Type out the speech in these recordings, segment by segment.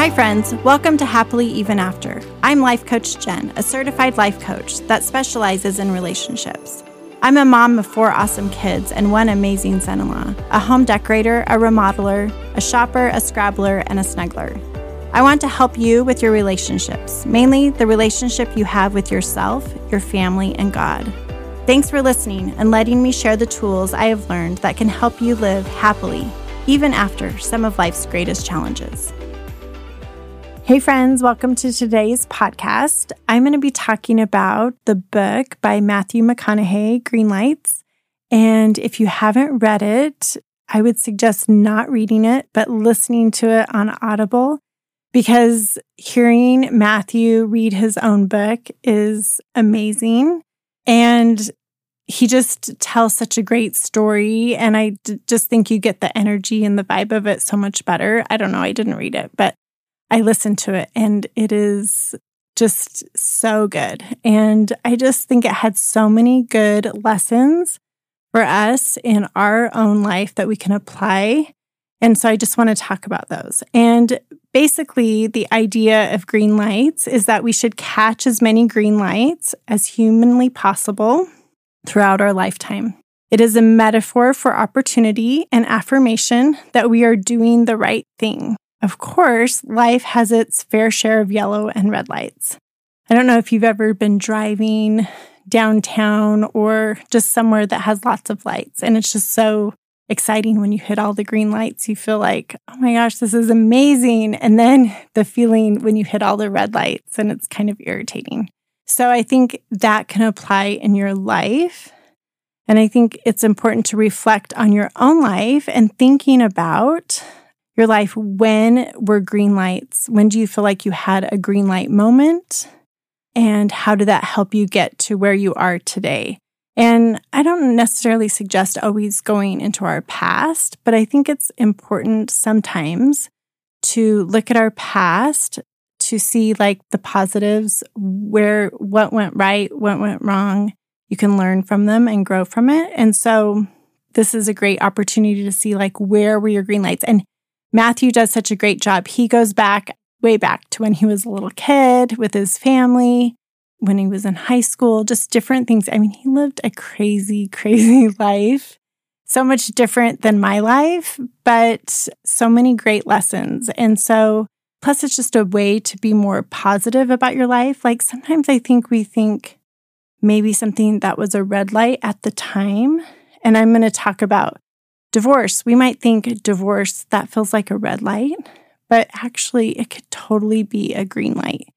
Hi, friends. Welcome to Happily Even After. I'm Life Coach Jen, a certified life coach that specializes in relationships. I'm a mom of four awesome kids and one amazing son in law, a home decorator, a remodeler, a shopper, a scrabbler, and a snuggler. I want to help you with your relationships, mainly the relationship you have with yourself, your family, and God. Thanks for listening and letting me share the tools I have learned that can help you live happily, even after some of life's greatest challenges. Hey, friends, welcome to today's podcast. I'm going to be talking about the book by Matthew McConaughey, Green Lights. And if you haven't read it, I would suggest not reading it, but listening to it on Audible because hearing Matthew read his own book is amazing. And he just tells such a great story. And I d- just think you get the energy and the vibe of it so much better. I don't know, I didn't read it, but I listened to it and it is just so good. And I just think it had so many good lessons for us in our own life that we can apply. And so I just want to talk about those. And basically, the idea of green lights is that we should catch as many green lights as humanly possible throughout our lifetime. It is a metaphor for opportunity and affirmation that we are doing the right thing. Of course, life has its fair share of yellow and red lights. I don't know if you've ever been driving downtown or just somewhere that has lots of lights, and it's just so exciting when you hit all the green lights. You feel like, oh my gosh, this is amazing. And then the feeling when you hit all the red lights, and it's kind of irritating. So I think that can apply in your life. And I think it's important to reflect on your own life and thinking about your life when were green lights? When do you feel like you had a green light moment? And how did that help you get to where you are today? And I don't necessarily suggest always going into our past, but I think it's important sometimes to look at our past to see like the positives, where what went right, what went wrong. You can learn from them and grow from it. And so this is a great opportunity to see like where were your green lights and Matthew does such a great job. He goes back way back to when he was a little kid with his family, when he was in high school, just different things. I mean, he lived a crazy, crazy life. So much different than my life, but so many great lessons. And so, plus, it's just a way to be more positive about your life. Like sometimes I think we think maybe something that was a red light at the time. And I'm going to talk about Divorce, we might think divorce, that feels like a red light, but actually, it could totally be a green light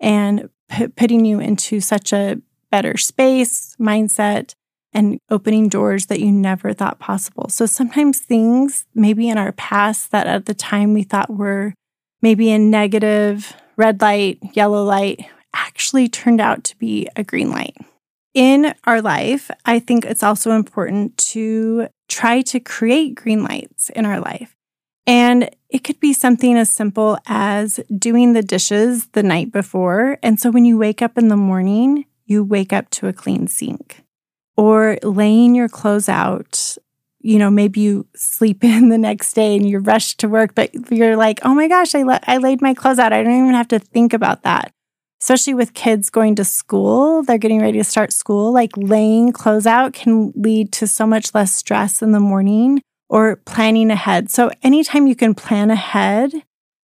and p- putting you into such a better space, mindset, and opening doors that you never thought possible. So sometimes things, maybe in our past, that at the time we thought were maybe a negative, red light, yellow light, actually turned out to be a green light. In our life, I think it's also important to try to create green lights in our life. And it could be something as simple as doing the dishes the night before. And so when you wake up in the morning, you wake up to a clean sink or laying your clothes out. You know, maybe you sleep in the next day and you rush to work, but you're like, oh my gosh, I, I laid my clothes out. I don't even have to think about that especially with kids going to school, they're getting ready to start school, like laying clothes out can lead to so much less stress in the morning or planning ahead. So, anytime you can plan ahead,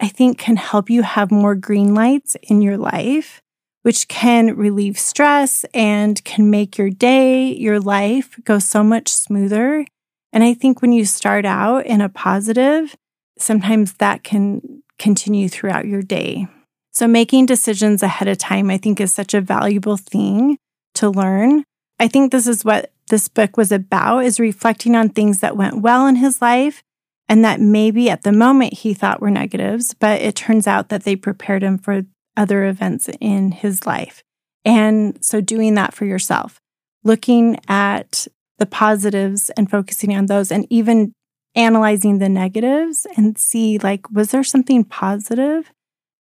I think can help you have more green lights in your life, which can relieve stress and can make your day, your life go so much smoother. And I think when you start out in a positive, sometimes that can continue throughout your day. So, making decisions ahead of time, I think, is such a valuable thing to learn. I think this is what this book was about is reflecting on things that went well in his life and that maybe at the moment he thought were negatives, but it turns out that they prepared him for other events in his life. And so doing that for yourself, looking at the positives and focusing on those and even analyzing the negatives and see like was there something positive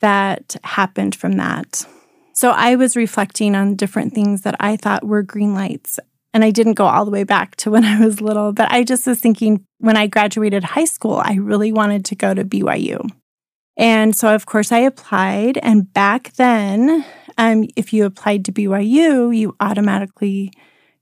that happened from that. So I was reflecting on different things that I thought were green lights. And I didn't go all the way back to when I was little, but I just was thinking when I graduated high school, I really wanted to go to BYU. And so, of course, I applied. And back then, um, if you applied to BYU, you automatically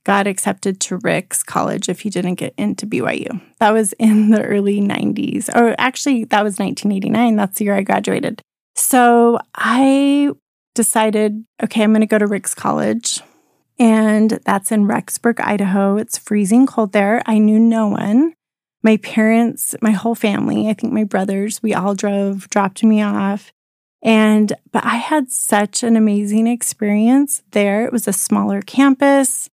got accepted to Ricks College if you didn't get into BYU. That was in the early 90s, or actually, that was 1989. That's the year I graduated. So I decided, okay, I'm going to go to Ricks College. And that's in Rexburg, Idaho. It's freezing cold there. I knew no one. My parents, my whole family, I think my brothers, we all drove, dropped me off. And, but I had such an amazing experience there. It was a smaller campus.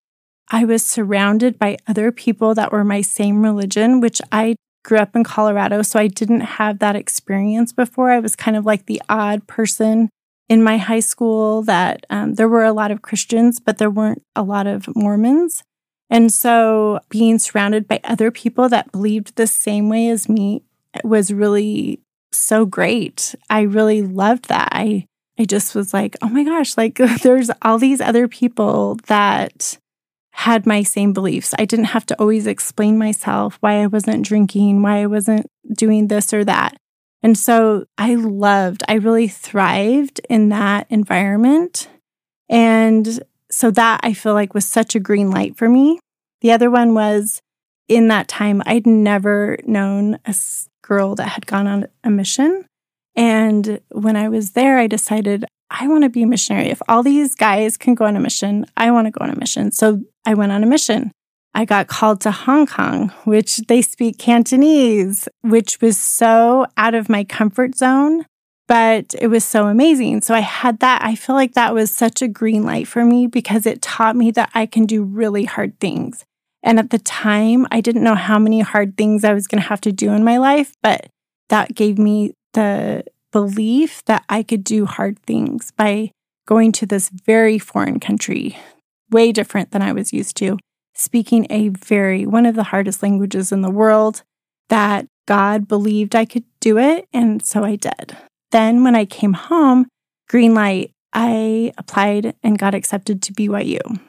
I was surrounded by other people that were my same religion, which I grew up in Colorado. So I didn't have that experience before. I was kind of like the odd person in my high school that um, there were a lot of Christians, but there weren't a lot of Mormons. And so being surrounded by other people that believed the same way as me was really so great. I really loved that. I I just was like, "Oh my gosh, like there's all these other people that had my same beliefs. I didn't have to always explain myself why I wasn't drinking, why I wasn't doing this or that. And so I loved, I really thrived in that environment. And so that I feel like was such a green light for me. The other one was in that time, I'd never known a girl that had gone on a mission. And when I was there, I decided I want to be a missionary. If all these guys can go on a mission, I want to go on a mission. So I went on a mission. I got called to Hong Kong, which they speak Cantonese, which was so out of my comfort zone, but it was so amazing. So I had that. I feel like that was such a green light for me because it taught me that I can do really hard things. And at the time, I didn't know how many hard things I was going to have to do in my life, but that gave me the belief that I could do hard things by going to this very foreign country, way different than I was used to, speaking a very, one of the hardest languages in the world, that God believed I could do it. And so I did. Then when I came home, green light, I applied and got accepted to BYU.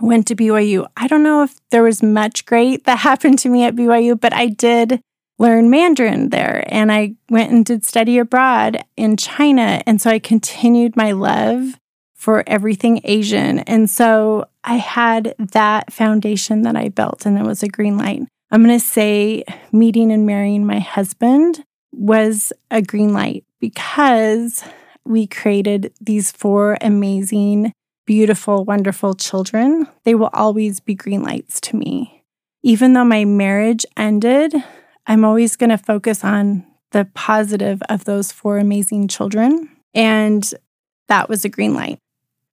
Went to BYU. I don't know if there was much great that happened to me at BYU, but I did learn Mandarin there. And I went and did study abroad in China. And so I continued my love for everything Asian. And so I had that foundation that I built, and it was a green light. I'm going to say meeting and marrying my husband was a green light because we created these four amazing, beautiful, wonderful children. They will always be green lights to me. Even though my marriage ended, I'm always going to focus on the positive of those four amazing children. And that was a green light.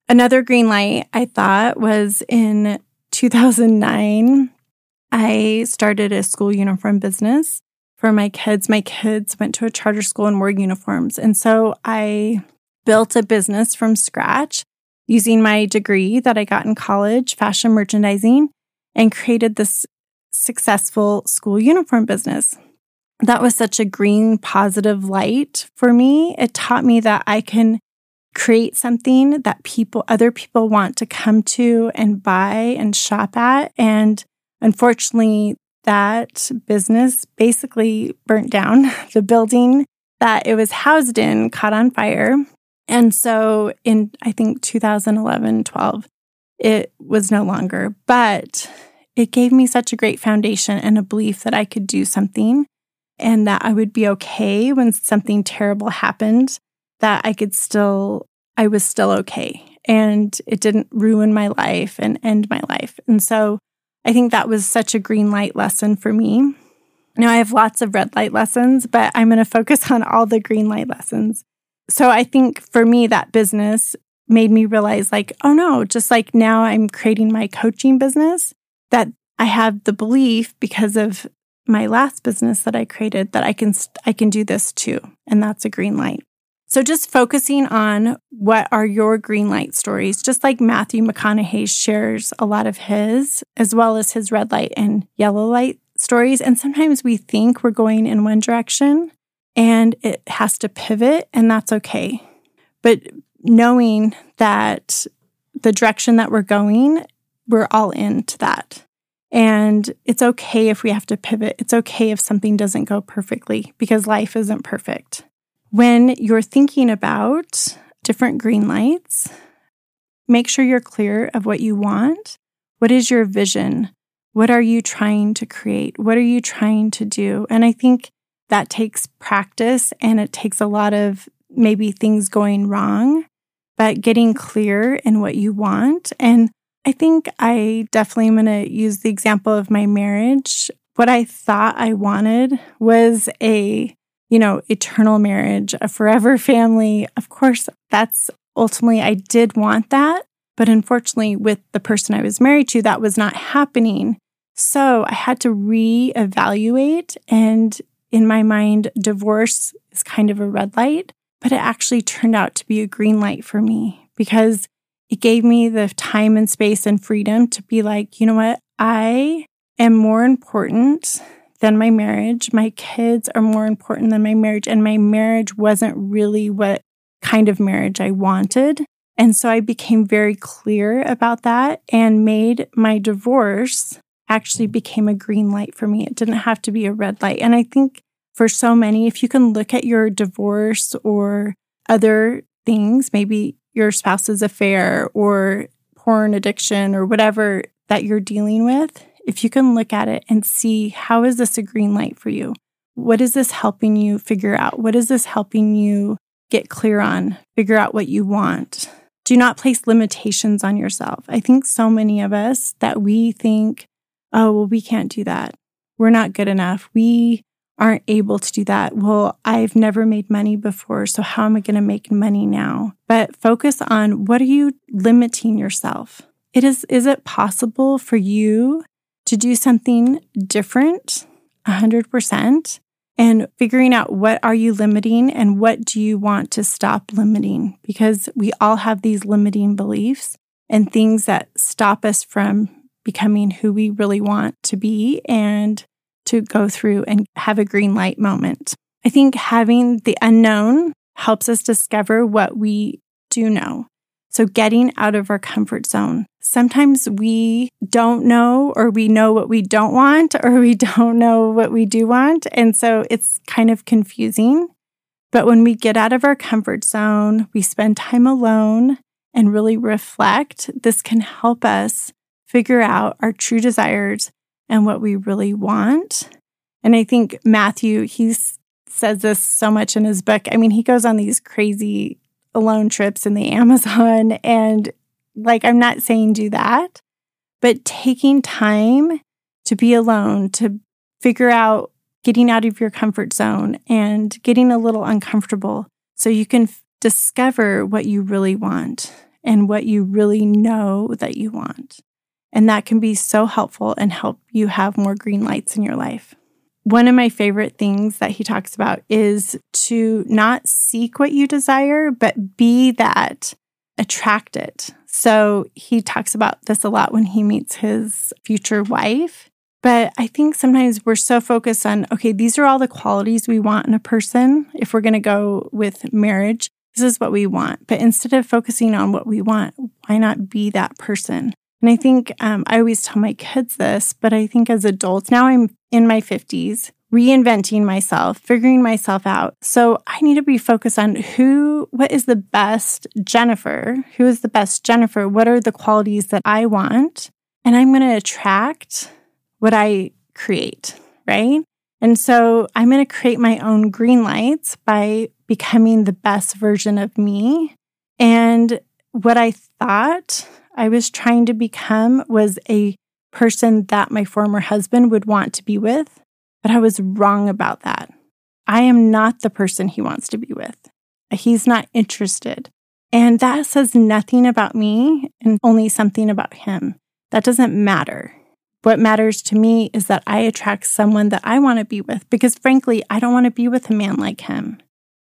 Another green light I thought was in 2009. I started a school uniform business for my kids. My kids went to a charter school and wore uniforms. And so I built a business from scratch using my degree that I got in college, fashion merchandising, and created this successful school uniform business. That was such a green, positive light for me. It taught me that I can create something that people, other people want to come to and buy and shop at. And unfortunately, that business basically burnt down. The building that it was housed in caught on fire. And so in, I think, 2011, 12, it was no longer. But it gave me such a great foundation and a belief that I could do something and that I would be okay when something terrible happened, that I could still, I was still okay. And it didn't ruin my life and end my life. And so I think that was such a green light lesson for me. Now I have lots of red light lessons, but I'm going to focus on all the green light lessons. So I think for me, that business made me realize like, oh no, just like now I'm creating my coaching business that I have the belief because of my last business that I created that I can I can do this too and that's a green light. So just focusing on what are your green light stories just like Matthew McConaughey shares a lot of his as well as his red light and yellow light stories and sometimes we think we're going in one direction and it has to pivot and that's okay. But knowing that the direction that we're going we're all into that. And it's okay if we have to pivot. It's okay if something doesn't go perfectly because life isn't perfect. when you're thinking about different green lights, make sure you're clear of what you want. What is your vision? What are you trying to create? What are you trying to do? And I think that takes practice and it takes a lot of maybe things going wrong, but getting clear in what you want. And I think I definitely am going to use the example of my marriage. What I thought I wanted was a, you know, eternal marriage, a forever family. Of course, that's ultimately, I did want that. But unfortunately, with the person I was married to, that was not happening. So I had to reevaluate. And in my mind, divorce is kind of a red light, but it actually turned out to be a green light for me because it gave me the time and space and freedom to be like, you know what? I am more important than my marriage. My kids are more important than my marriage. And my marriage wasn't really what kind of marriage I wanted. And so I became very clear about that and made my divorce actually became a green light for me. It didn't have to be a red light. And I think for so many, if you can look at your divorce or other things, maybe your spouse's affair or porn addiction or whatever that you're dealing with, if you can look at it and see how is this a green light for you? What is this helping you figure out? What is this helping you get clear on? Figure out what you want. Do not place limitations on yourself. I think so many of us that we think, oh, well, we can't do that. We're not good enough. We aren't able to do that. Well, I've never made money before, so how am I going to make money now? But focus on what are you limiting yourself? It is is it possible for you to do something different 100% and figuring out what are you limiting and what do you want to stop limiting because we all have these limiting beliefs and things that stop us from becoming who we really want to be and to go through and have a green light moment. I think having the unknown helps us discover what we do know. So, getting out of our comfort zone. Sometimes we don't know, or we know what we don't want, or we don't know what we do want. And so it's kind of confusing. But when we get out of our comfort zone, we spend time alone and really reflect, this can help us figure out our true desires and what we really want. And I think Matthew, he says this so much in his book. I mean, he goes on these crazy alone trips in the Amazon. And like, I'm not saying do that, but taking time to be alone, to figure out getting out of your comfort zone and getting a little uncomfortable so you can f- discover what you really want and what you really know that you want. And that can be so helpful and help you have more green lights in your life. One of my favorite things that he talks about is to not seek what you desire, but be that, attract it. So he talks about this a lot when he meets his future wife. But I think sometimes we're so focused on, okay, these are all the qualities we want in a person. If we're going to go with marriage, this is what we want. But instead of focusing on what we want, why not be that person? And I think um, I always tell my kids this, but I think as adults, now I'm in my 50s, reinventing myself, figuring myself out. So I need to be focused on who, what is the best Jennifer? Who is the best Jennifer? What are the qualities that I want? And I'm going to attract what I create, right? And so I'm going to create my own green lights by becoming the best version of me. And what I thought I was trying to become was a person that my former husband would want to be with, but I was wrong about that. I am not the person he wants to be with. He's not interested. And that says nothing about me and only something about him. That doesn't matter. What matters to me is that I attract someone that I want to be with because, frankly, I don't want to be with a man like him.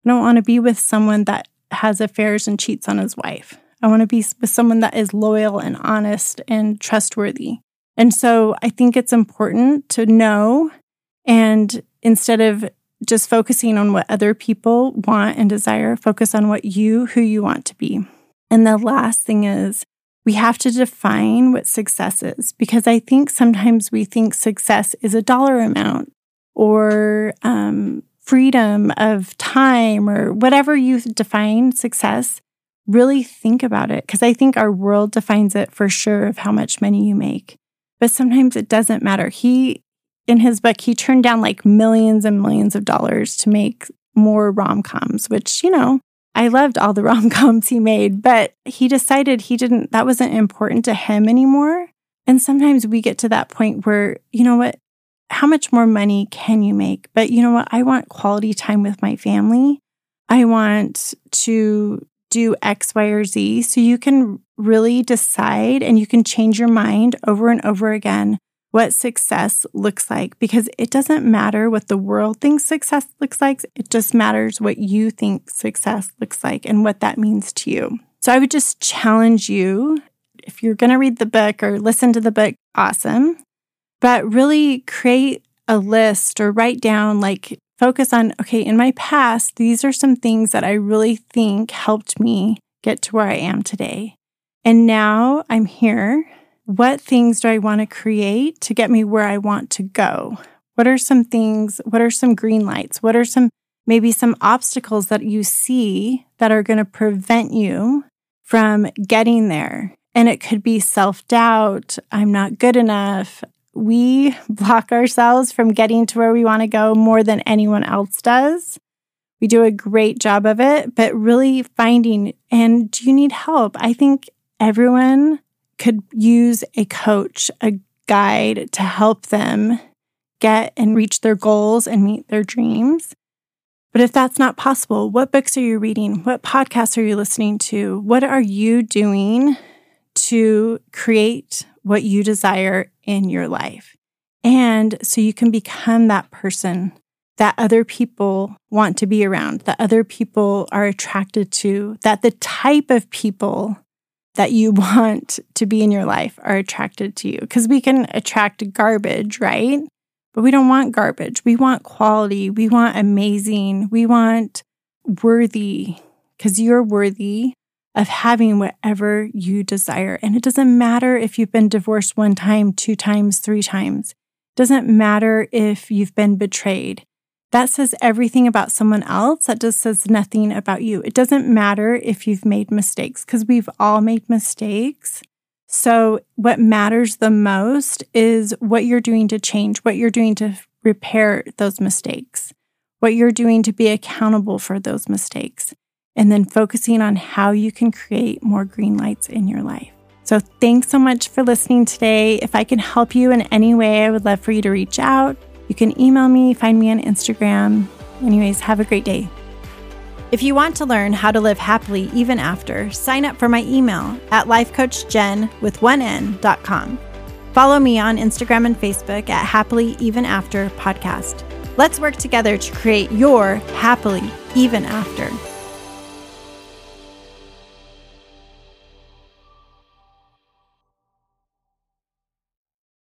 I don't want to be with someone that has affairs and cheats on his wife. I want to be with someone that is loyal and honest and trustworthy. And so I think it's important to know and instead of just focusing on what other people want and desire, focus on what you, who you want to be. And the last thing is we have to define what success is because I think sometimes we think success is a dollar amount or um, freedom of time or whatever you define success, really think about it. Because I think our world defines it for sure of how much money you make. But sometimes it doesn't matter. He, in his book, he turned down like millions and millions of dollars to make more rom coms, which, you know, I loved all the rom coms he made, but he decided he didn't, that wasn't important to him anymore. And sometimes we get to that point where, you know what, how much more money can you make? But you know what? I want quality time with my family. I want to do X, Y, or Z. So you can really decide and you can change your mind over and over again what success looks like because it doesn't matter what the world thinks success looks like. It just matters what you think success looks like and what that means to you. So I would just challenge you if you're going to read the book or listen to the book, awesome. But really create a list or write down, like, focus on, okay, in my past, these are some things that I really think helped me get to where I am today. And now I'm here what things do I want to create to get me where I want to go? What are some things? What are some green lights? What are some maybe some obstacles that you see that are going to prevent you from getting there? And it could be self doubt. I'm not good enough. We block ourselves from getting to where we want to go more than anyone else does. We do a great job of it, but really finding and do you need help? I think everyone could use a coach, a guide to help them get and reach their goals and meet their dreams. But if that's not possible, what books are you reading? What podcasts are you listening to? What are you doing to create what you desire in your life? And so you can become that person that other people want to be around, that other people are attracted to, that the type of people that you want to be in your life are attracted to you. Because we can attract garbage, right? But we don't want garbage. We want quality. We want amazing. We want worthy because you're worthy of having whatever you desire. And it doesn't matter if you've been divorced one time, two times, three times. It doesn't matter if you've been betrayed that says everything about someone else. That just says nothing about you. It doesn't matter if you've made mistakes because we've all made mistakes. So, what matters the most is what you're doing to change, what you're doing to repair those mistakes, what you're doing to be accountable for those mistakes, and then focusing on how you can create more green lights in your life. So, thanks so much for listening today. If I can help you in any way, I would love for you to reach out. You can email me, find me on Instagram. Anyways, have a great day. If you want to learn how to live happily even after, sign up for my email at lifecoachjen with one n.com. Follow me on Instagram and Facebook at Happily Even After Podcast. Let's work together to create your happily even after.